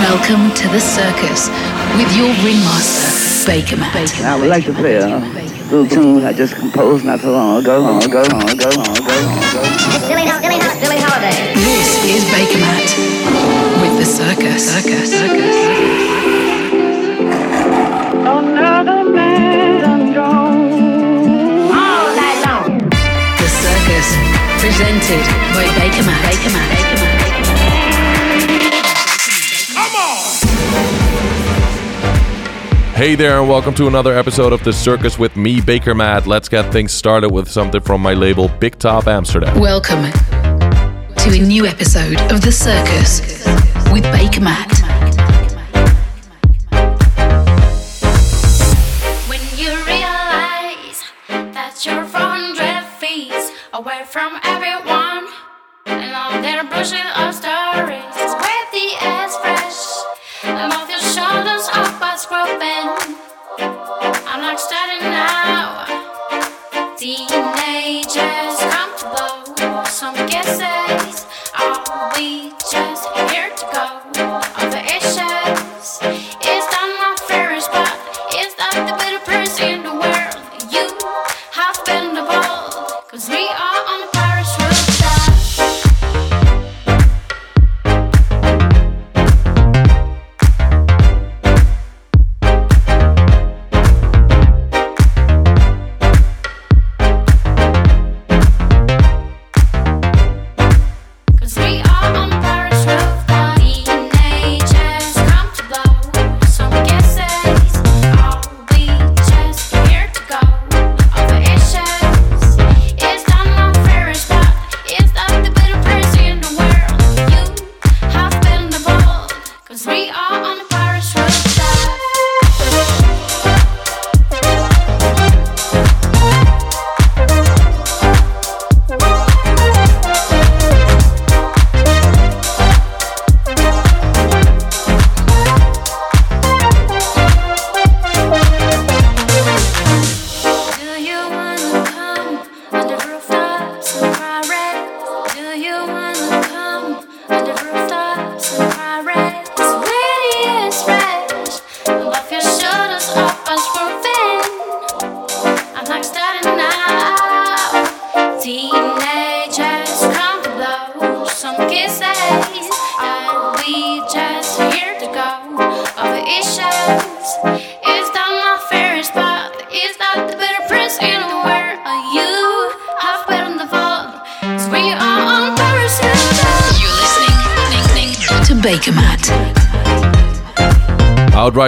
Welcome to the circus with your ringmaster, Bakermat. I would like to play a little tune I just composed not so long ago, long ago, long ago, long ago, long ago. Billy, Billy, Billy Holiday. This is Bakermat with the circus. Circus. Circus. Another man gone. All night long. The circus presented by Bakermat. Baker Matt. Bakermat. Hey there, and welcome to another episode of The Circus with me, Bakermat. Let's get things started with something from my label Big Top Amsterdam. Welcome to a new episode of The Circus with Bakermat. All of stories, with the air's fresh and off your shoulders up by scrubbing. I'm like starting now. Teenagers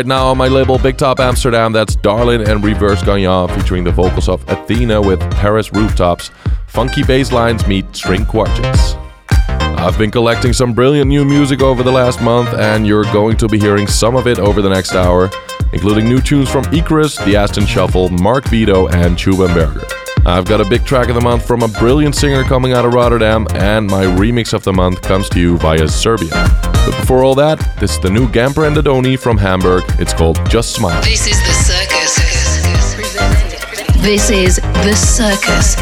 right now on my label Big Top Amsterdam, that's Darlinn and Revers Gagnant featuring the vocals of Atëna with Paris Rooftops. Funky bass lines meet string quartets. I've been collecting some brilliant new music over the last month, and you're going to be hearing some of it over the next hour, including new tunes from Icarus, The Aston Shuffle, Marc Vedo, and Tube and Berger. I've got a big track of the month from a brilliant singer coming out of Rotterdam, and my remix of the month comes to you via Serbia. But before all that, this is the new Gamper and Dadoni from Hamburg. It's called Just Smile. This is the circus. This is the circus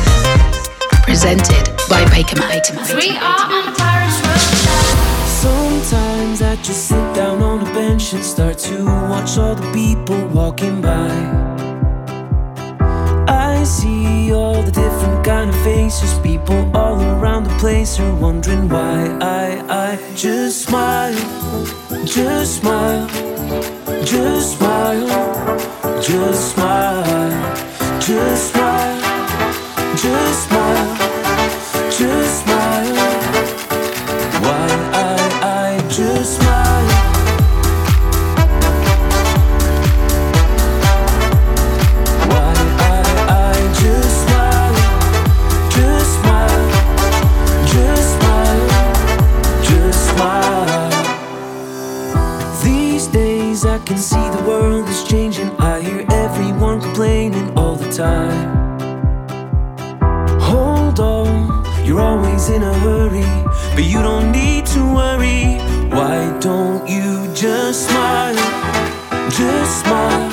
presented by Bakermat. We are on the Paris rooftop. Sometimes I just sit down on a bench and start to watch all the people walking by. See all the different kind of faces, people all around the place are wondering why. I, I just smile, just smile, just smile, just smile, just smile, just smile, time. Hold on, you're always in a hurry, but you don't need to worry. Why don't you just smile? Just smile,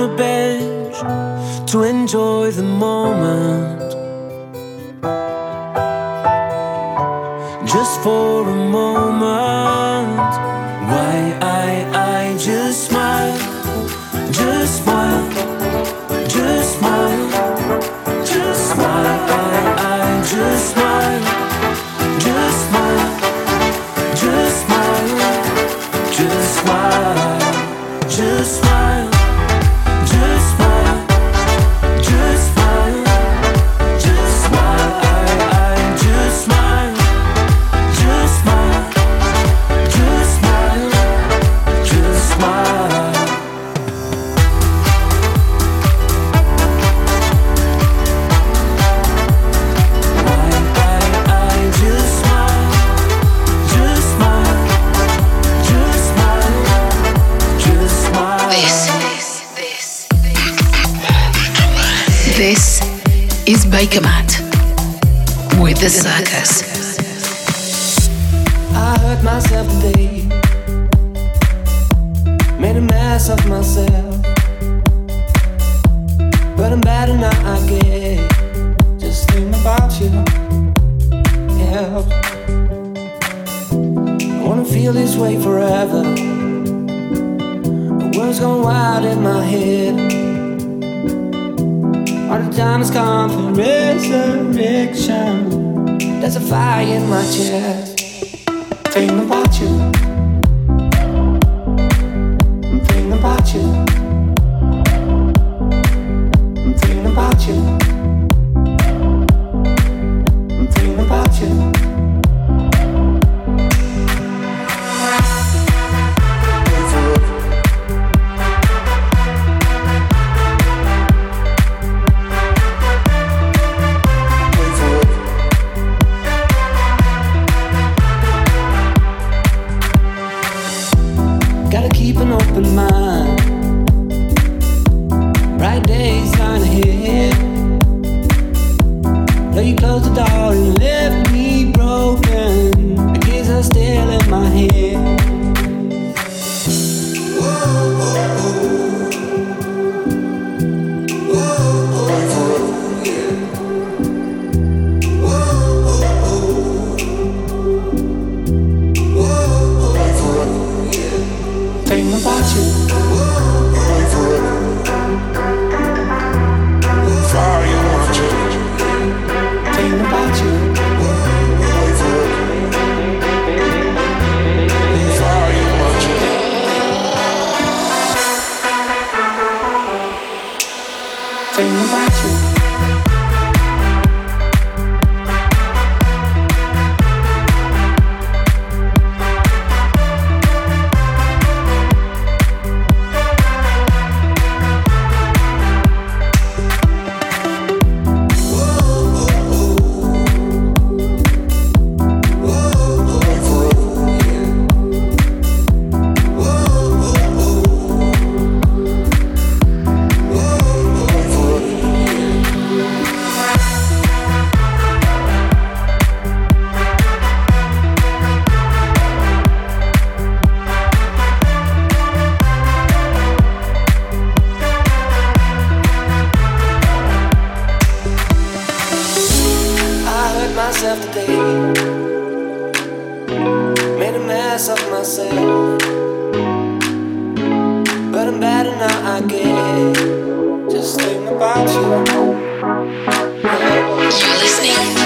to bed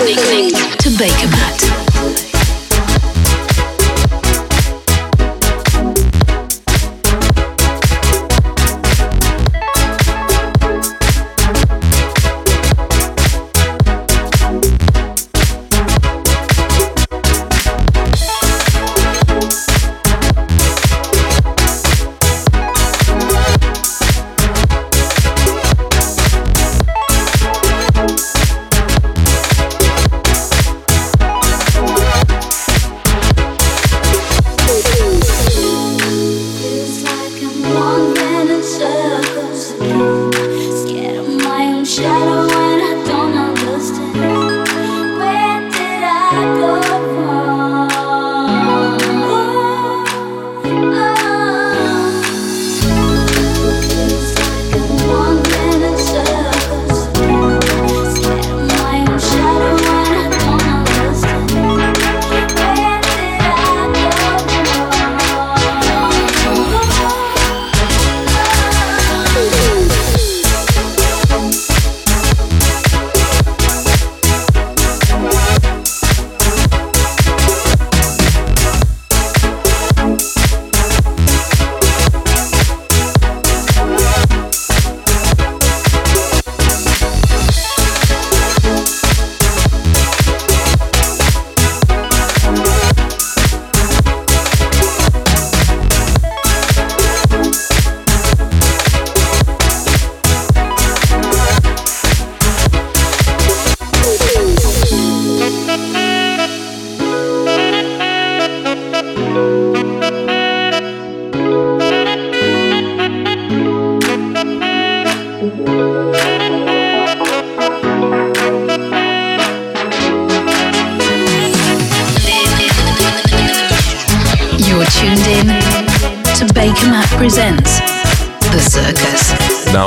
listening to Baker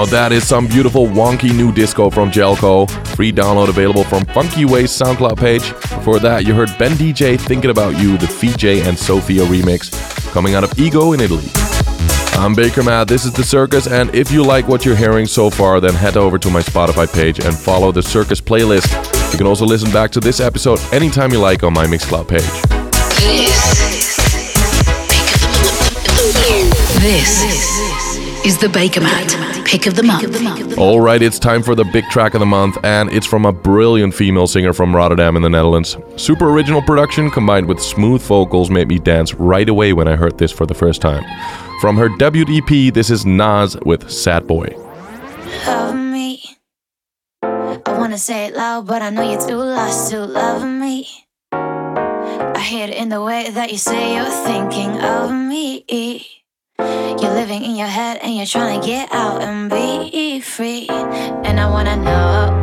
that is some beautiful wonky new disco from Jaïko. Free download available from Funky Ways SoundCloud page. Before that, you heard Ben DJ Thinking About You, the Vijay and Sofia remix, coming out of Ego in Italy. I'm Bakermat, this is The Circus, and if you like what you're hearing so far, then head over to my Spotify page and follow The Circus playlist. You can also listen back to this episode anytime you like on my Mixcloud page. This is the Bakermat Pick of the Month. Alright, it's time for the big track of the month, and it's from a brilliant female singer from Rotterdam in the Netherlands. Super original production combined with smooth vocals made me dance right away when I heard this for the first time. From her debut EP, this is Naaz with Sad Boy. love me. I wanna say it loud, but I know you're too lost to love me. I hear it in the way that you say you're thinking of me. You're living in your head and you're trying to get out and be free. And I wanna know.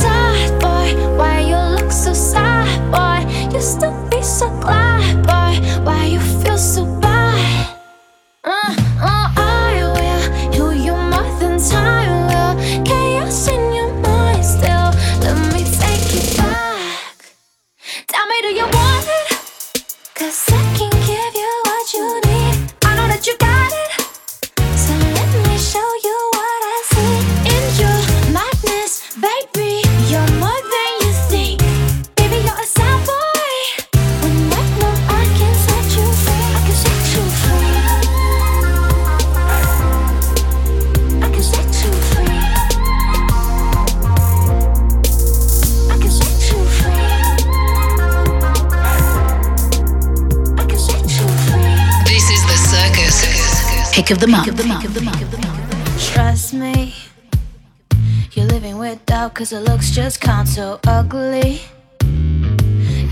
Sad boy, why you look so sad, boy? Used to be so glad, boy. Why you feel so bad? Uh, that you got it. Pick of the Month. Trust me, you're living with doubt cause it looks just count so ugly.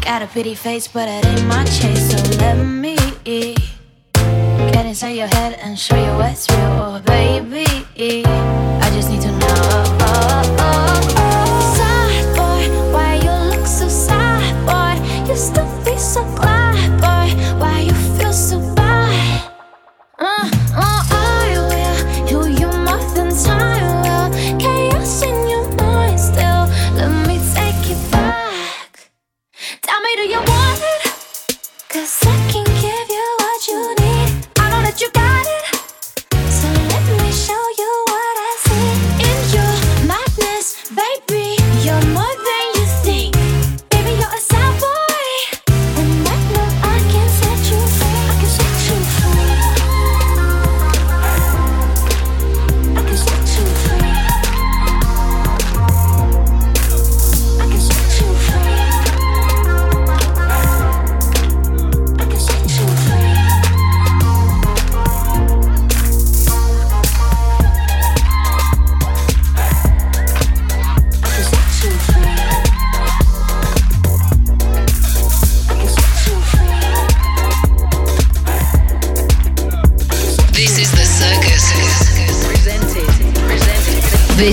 Got a pretty face, but it ain't my chase, so let me get inside your head and show you what's real, oh baby.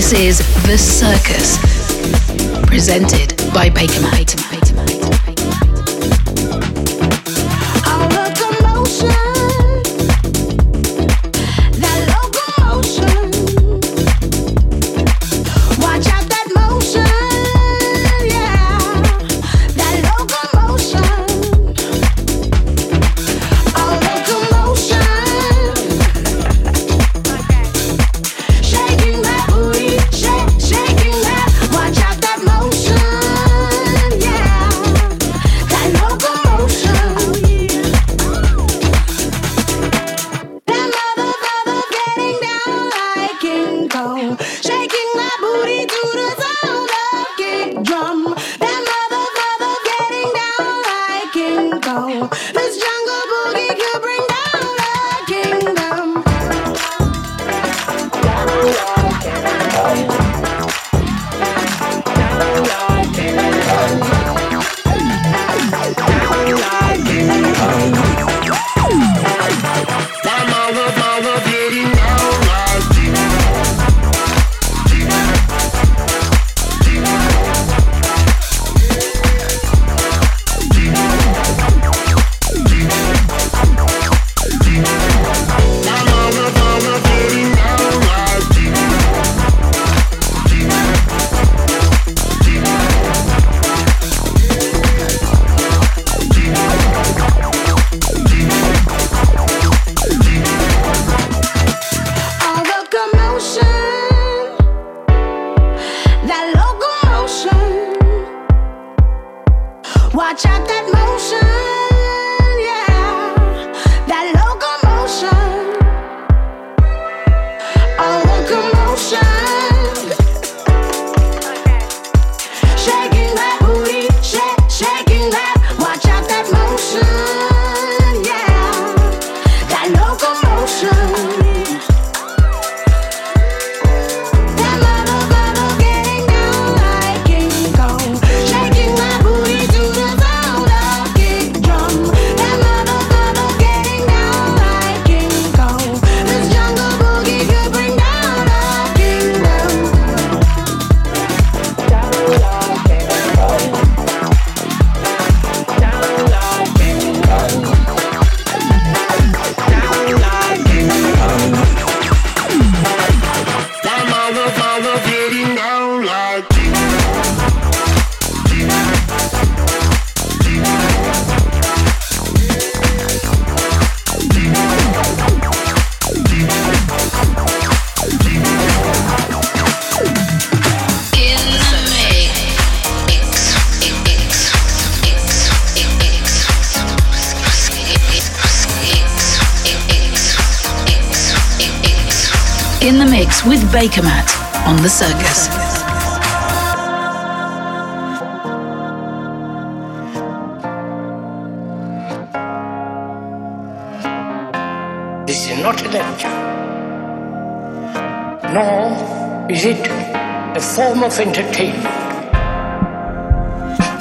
This is The Circus. Presented by Bakermat.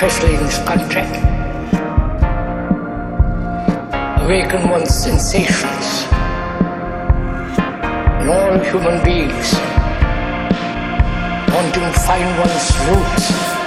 Especially in this country. Awaken one's sensations in all human beings, wanting to find one's roots.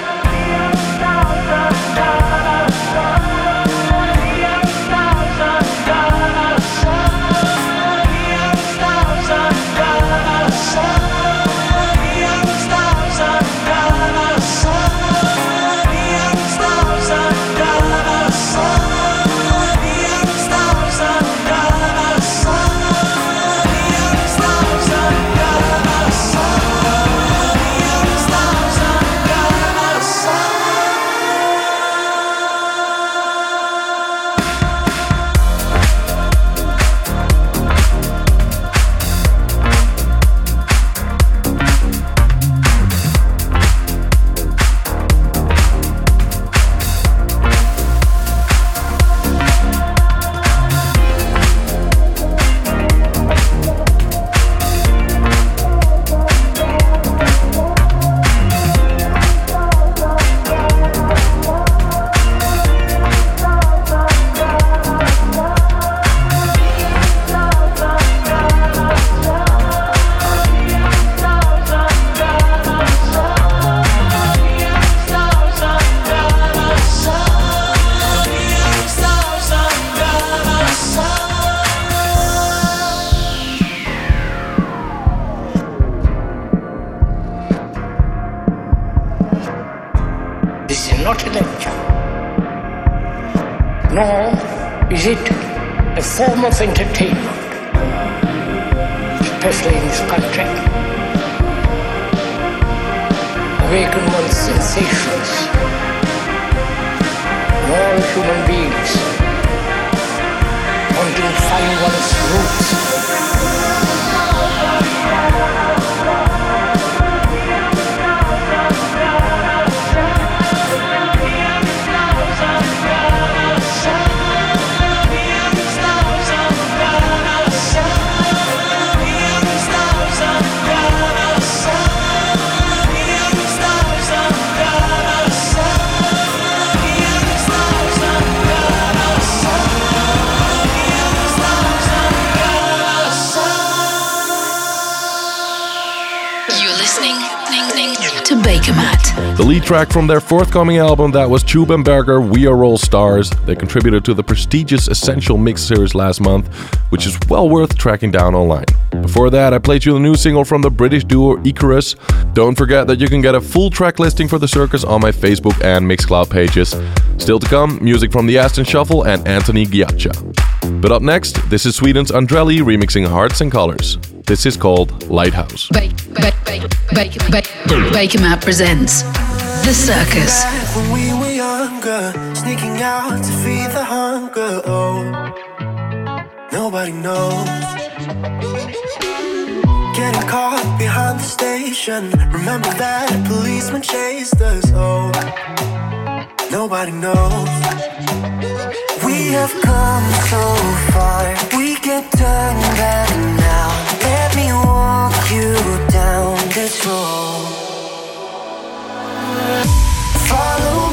In this country. Awaken one's sensations all human beings, wanting to find one's roots. The lead track from their forthcoming album that was Tube and Berger, We Are All Stars. They contributed to the prestigious Essential Mix series last month, which is well worth tracking down online. Before that, I played you the new single from the British duo Icarus. Don't forget that you can get a full track listing for the circus on my Facebook and Mixcloud pages. Still to come, music from the Aston Shuffle and Anthony Giacca. But up next, this is Sweden's Andrelli remixing Hearts and Colors. This is called Lighthouse. Bake, bake, bake, bake, bake, Bakermat presents The Circus. Back when we were younger, sneaking out to feed the hunger. Oh, nobody knows. Getting caught behind the station. Remember that a policeman chased us. Oh, nobody knows. We have come so far, we can turn back now. Me walk you down this road. Follow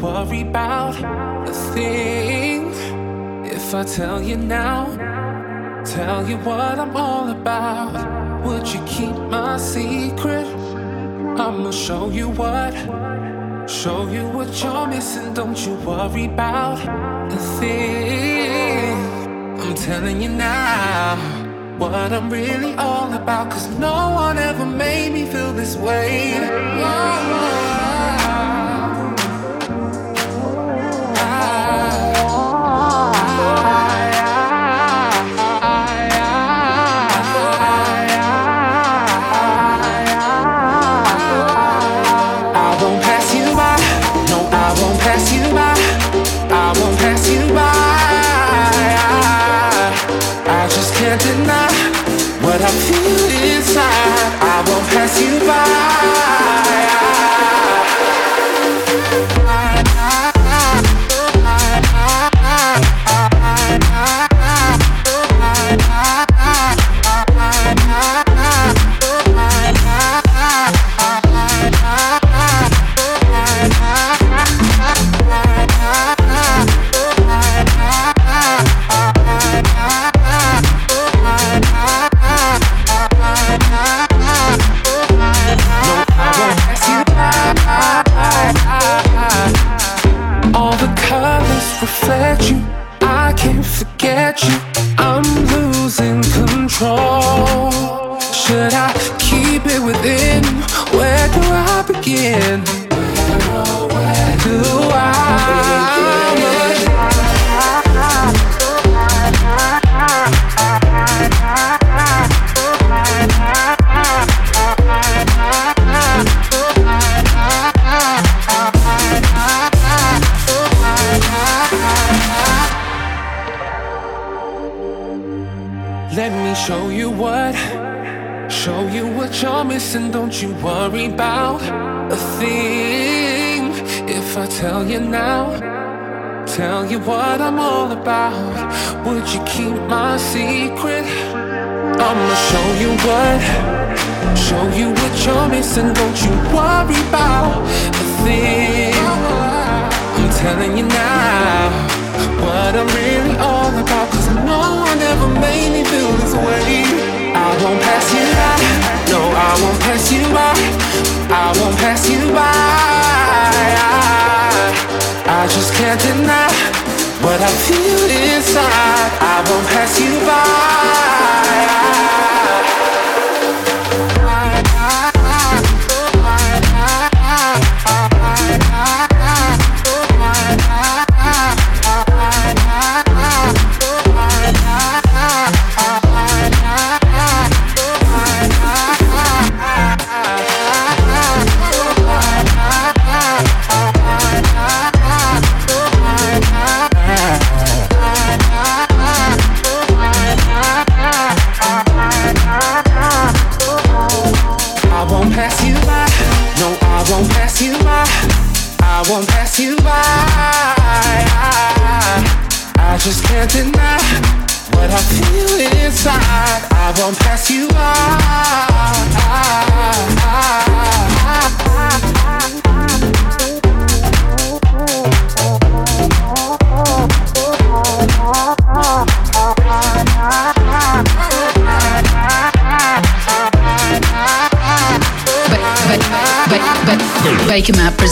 worry about a thing. If I tell you now, tell you what I'm all about, would you keep my secret? I'ma show you what, show you what you're missing. Don't you worry about a thing. I'm telling you now what I'm really all about. Cause no one ever made me feel this way. I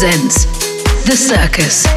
presents The Circus.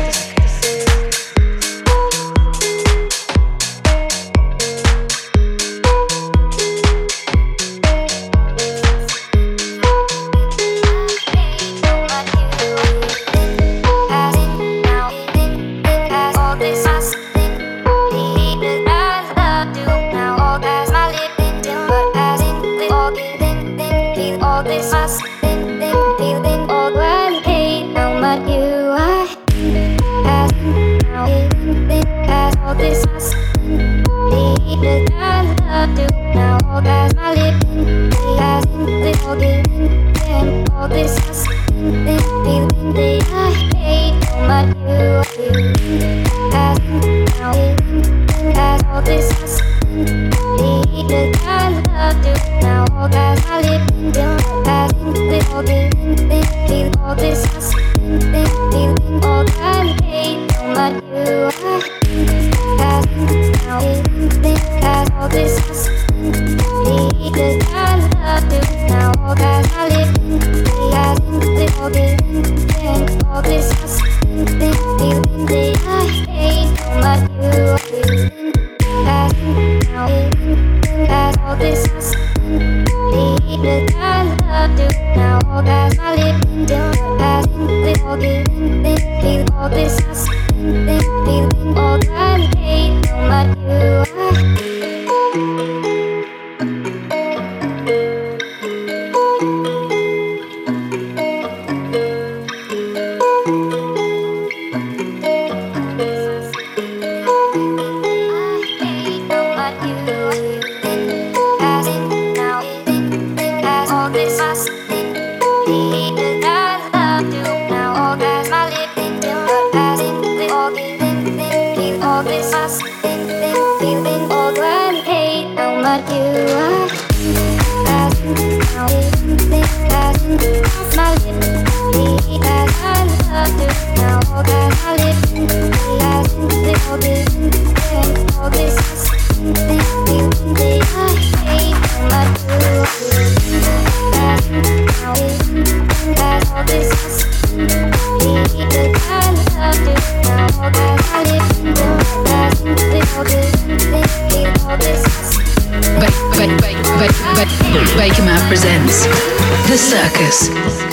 Bakermat presents The Circus.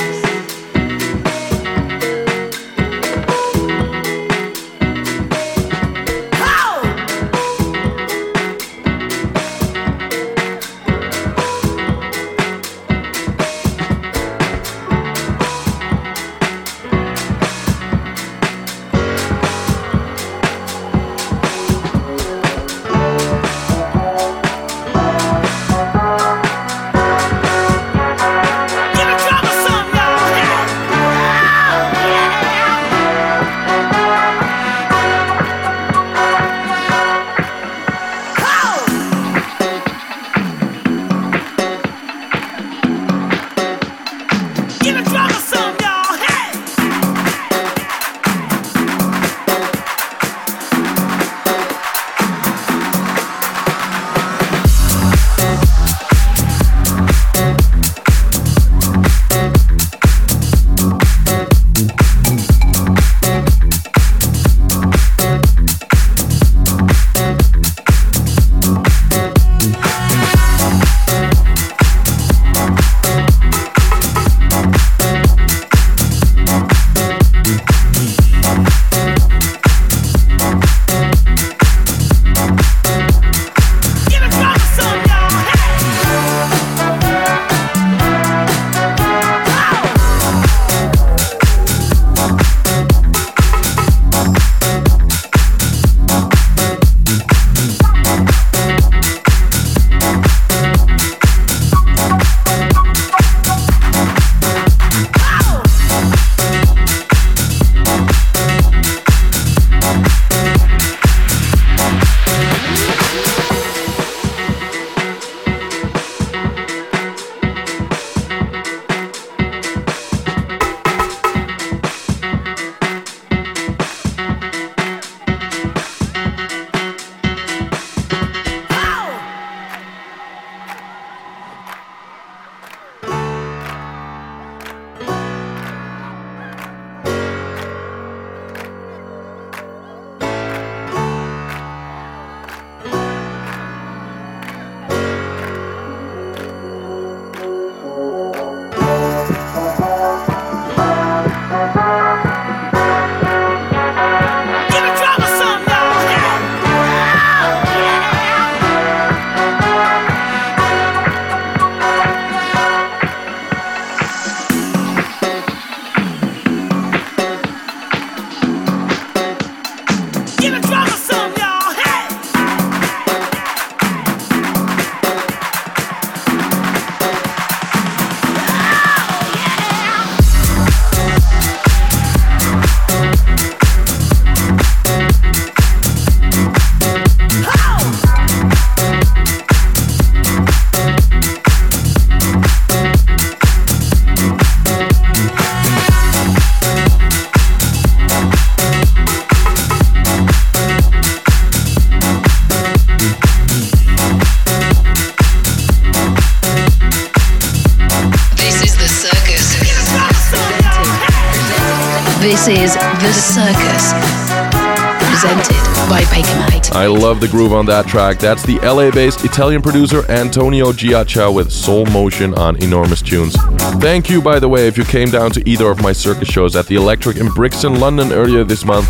Love the groove on that track. That's the LA based Italian producer Antonio Giacca with Soul Motion on Enormous Tunes. Thank you, by the way, if you came down to either of my circus shows at the Electric in Brixton, London earlier this month.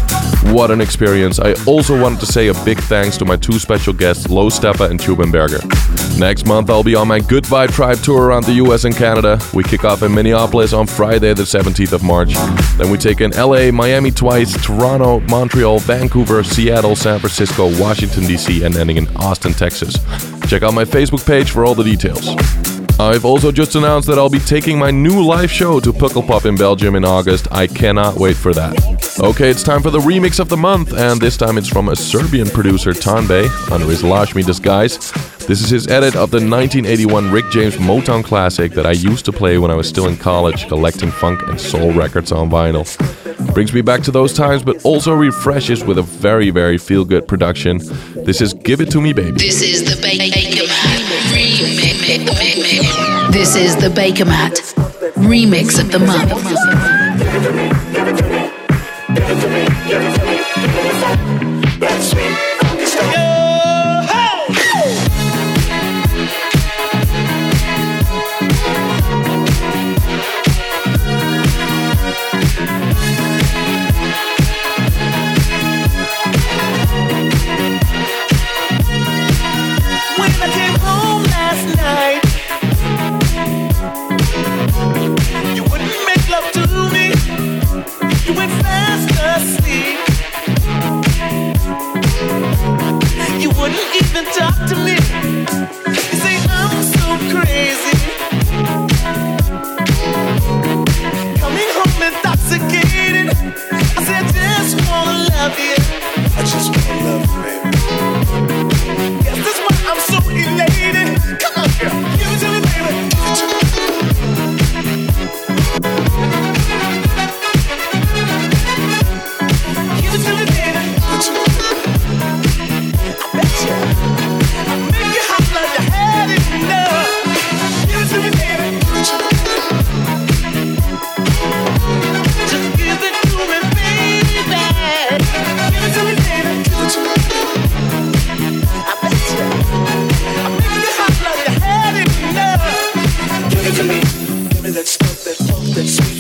What an experience. I also wanted to say a big thanks to my two special guests, Low Steppa and Tube and Berger. Next month, I'll be on my Good Tribe tour around the US and Canada. We kick off in Minneapolis on Friday, the 17th of March. Then we take in LA, Miami twice, Toronto, Montreal, Vancouver, Seattle, San Francisco, Washington, D.C., and ending in Austin, Texas. Check out my Facebook page for all the details. I've also just announced that I'll be taking my new live show to Pukkelpop in Belgium in August. I cannot wait for that. Okay, it's time for the remix of the month, and this time it's from a Serbian producer, Tanbe, under his Loshmi disguise. This is his edit of the 1981 Rick James Motown classic that I used to play when I was still in college, collecting funk and soul records on vinyl. Brings me back to those times, but also refreshes with a very, very feel good production. This is Give It To Me Baby. This is the remix. This is the Bakermat remix of the month. love you. I just wanna love you, baby. Guess that's why I'm so elated.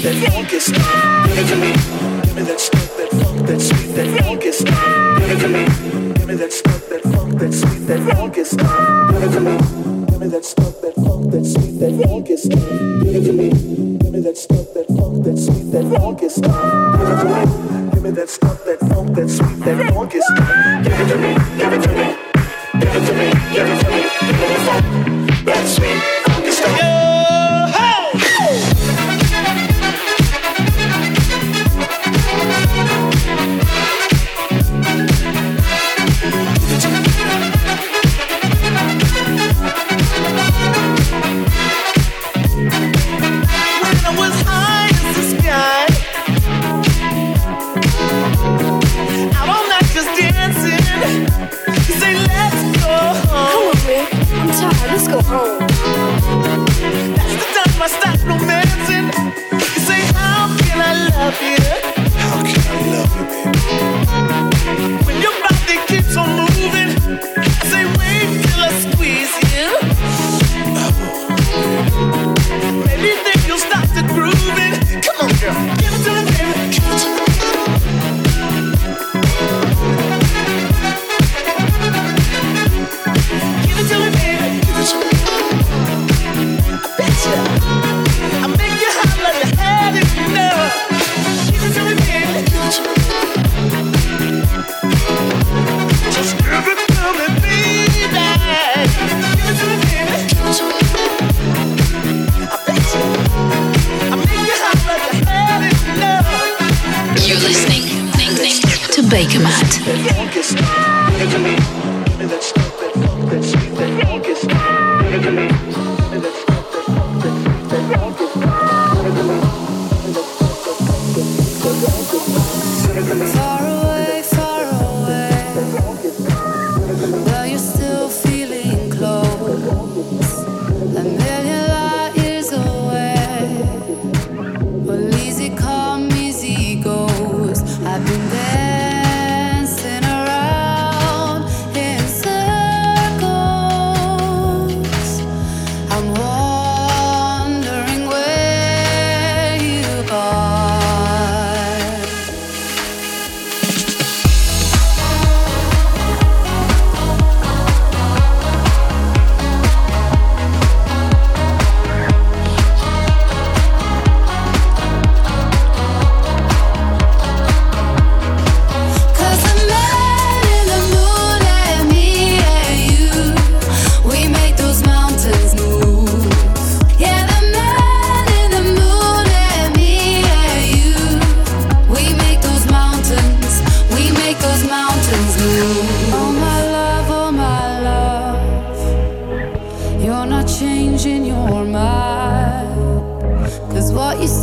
Give it to me. Give me that stuff, that funk, that sweet, that focus. Give it to me. Give me that stuff, that funk, that sweet, that focus. Give it to me. Give me that stuff, that funk, that sweet, that focus. Give it to me. Give me that stuff, that funk, that sweet, that focus. Give it to me. Give me that stuff, that funk, that sweet, that focus.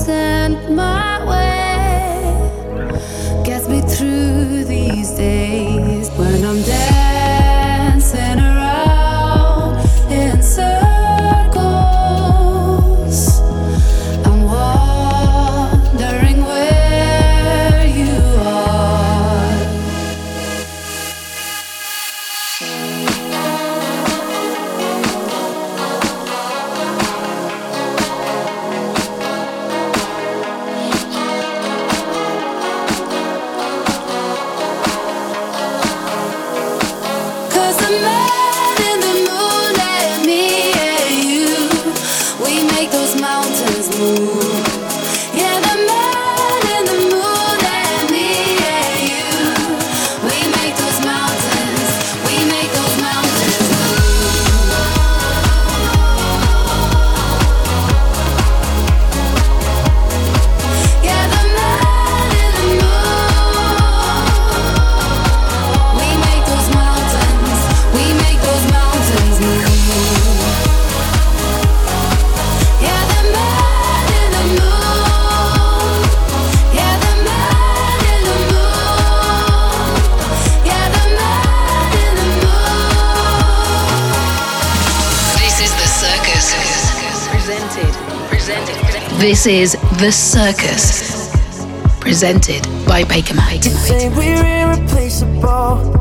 myself This is The Circus, presented by Bakermat. we're irreplaceable.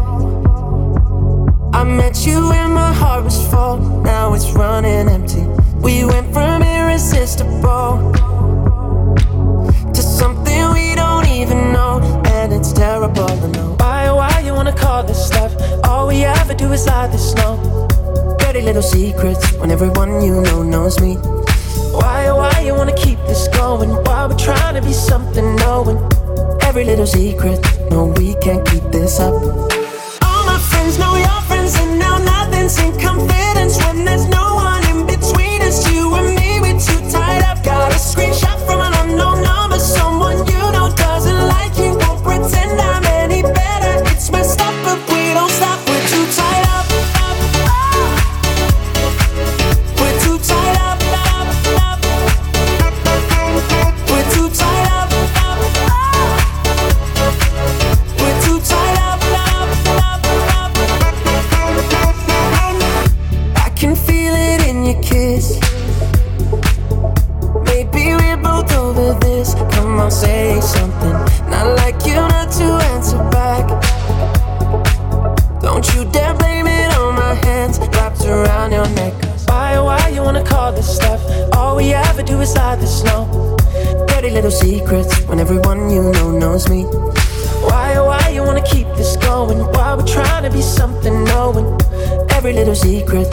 I met you my heart was full. Now it's running empty. We went from irresistible to something we don't even know, and it's terrible to know. Why, why you wanna call this? All we ever do is lie snow. Dirty little secrets when everyone you know knows me. Why, why? you wanna keep this going while we're trying to be something knowing every little secret. No, we can't keep this up. All my friends know your friends, and now nothing's in confidence when there's no one in between us. You and me, we're too tied up. Got a screenshot. owns me. Why, oh, why you wanna keep this going? Why we're trying to be something, knowing every little secret.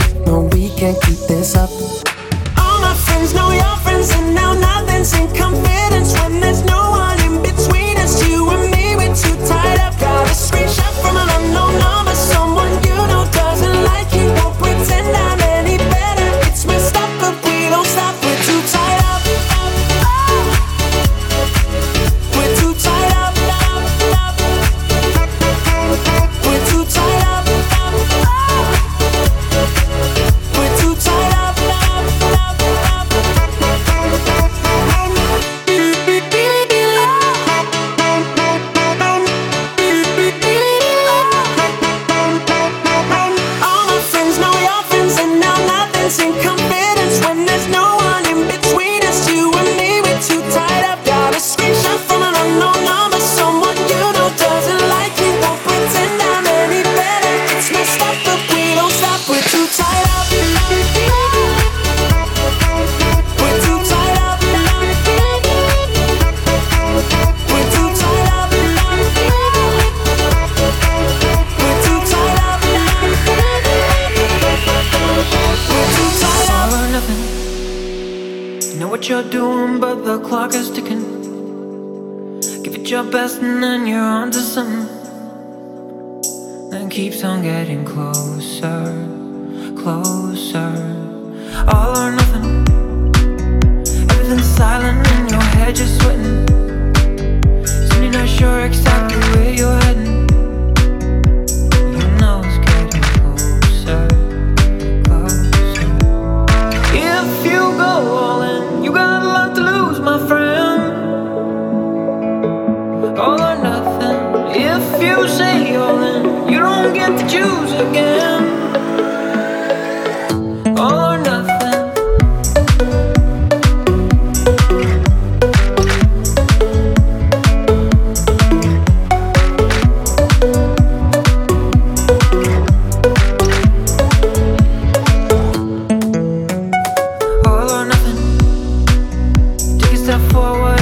forward.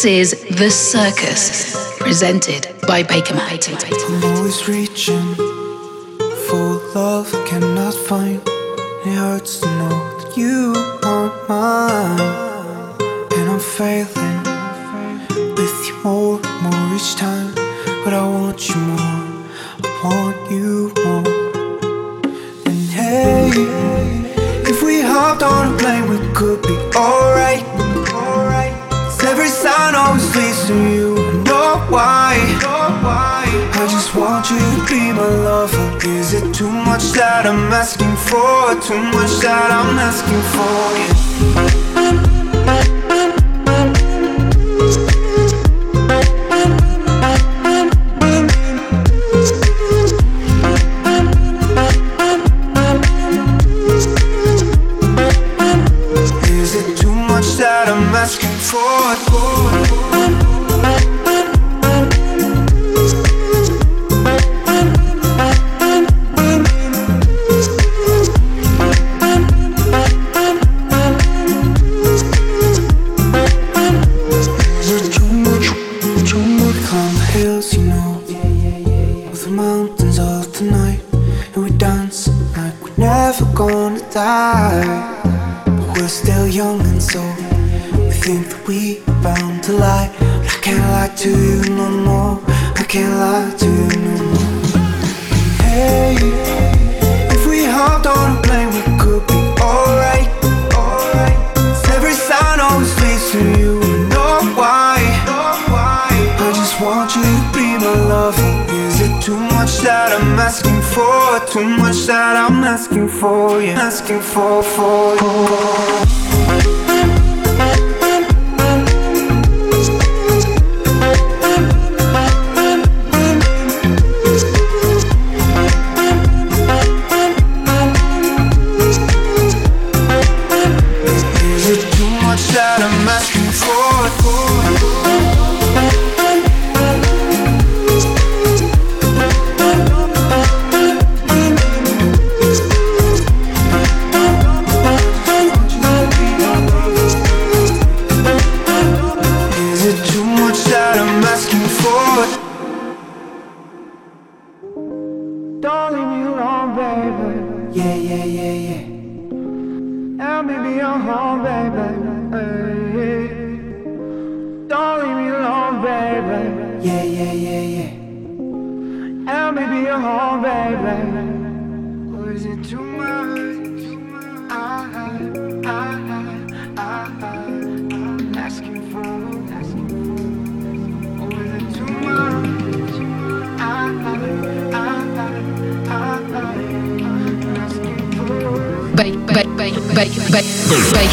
This is The Circus, presented by Bakermat. I'm always reaching for love, cannot find. It hurts to know that you are mine. just want you to be my lover. Is it too much that I'm asking for? Too much that I'm asking for? Yeah.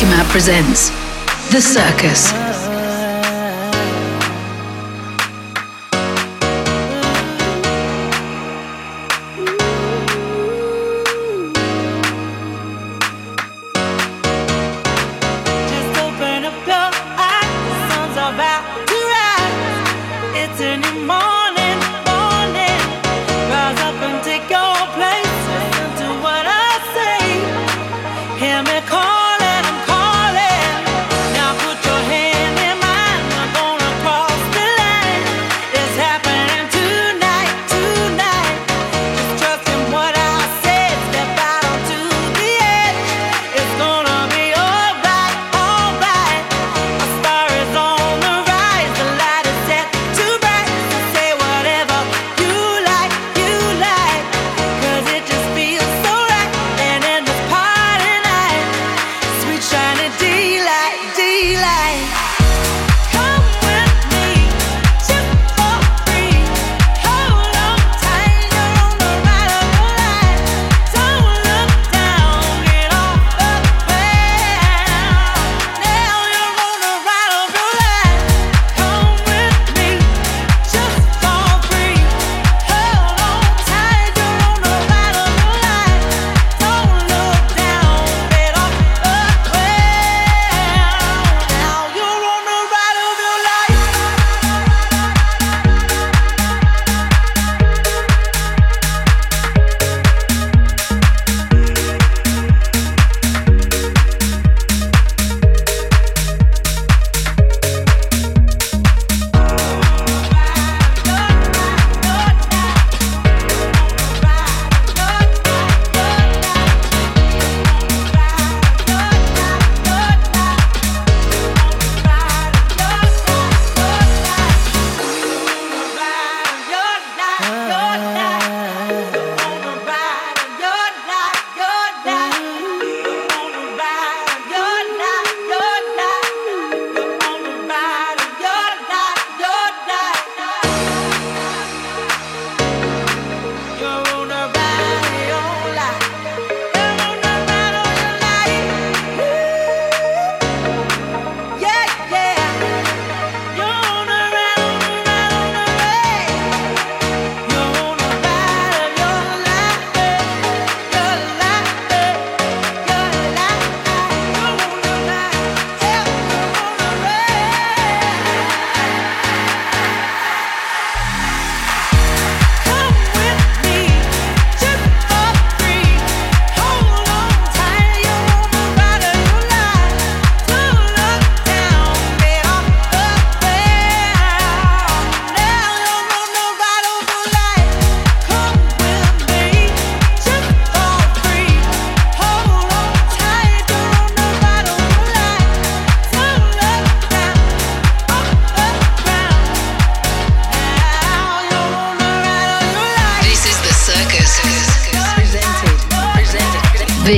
Mad presents The Circus.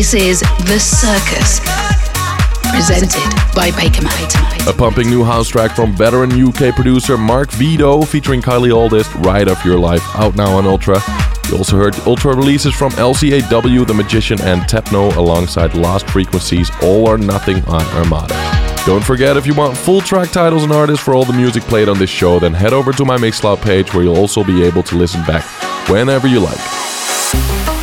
This is The Circus, presented by Bakermat. A pumping new house track from veteran UK producer Marc Vedo featuring Kylie Auldist, Ride of Your Life, out now on Ultra. You also heard Ultra releases from LCAW, The Magician, and Tep No alongside Lost Frequencies, All or Nothing on Armada. Don't forget, if you want full track titles and artists for all the music played on this show, then head over to my Mixcloud page where you'll also be able to listen back whenever you like.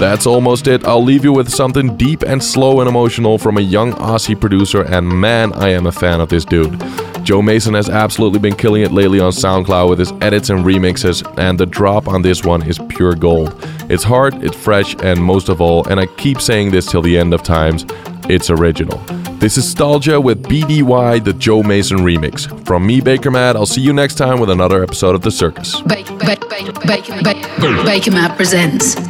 That's almost it. I'll leave you with something deep and slow and emotional from a young Aussie producer, and man, I am a fan of this dude. Joe Mason has absolutely been killing it lately on SoundCloud with his edits and remixes, and the drop on this one is pure gold. It's hard, it's fresh, and most of all, and I keep saying this till the end of times, it's original. This is Nostalgia with BDY, the Joe Mason remix. From me, Bakermat, I'll see you next time with another episode of The Circus. Ba- ba- ba- ba- ba- Bakermat presents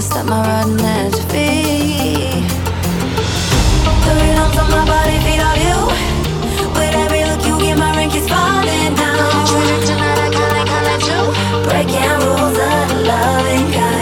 stop my rotten edge feet. The my body feed you. With every look you give, my falling down. Breaking rules of loving kind.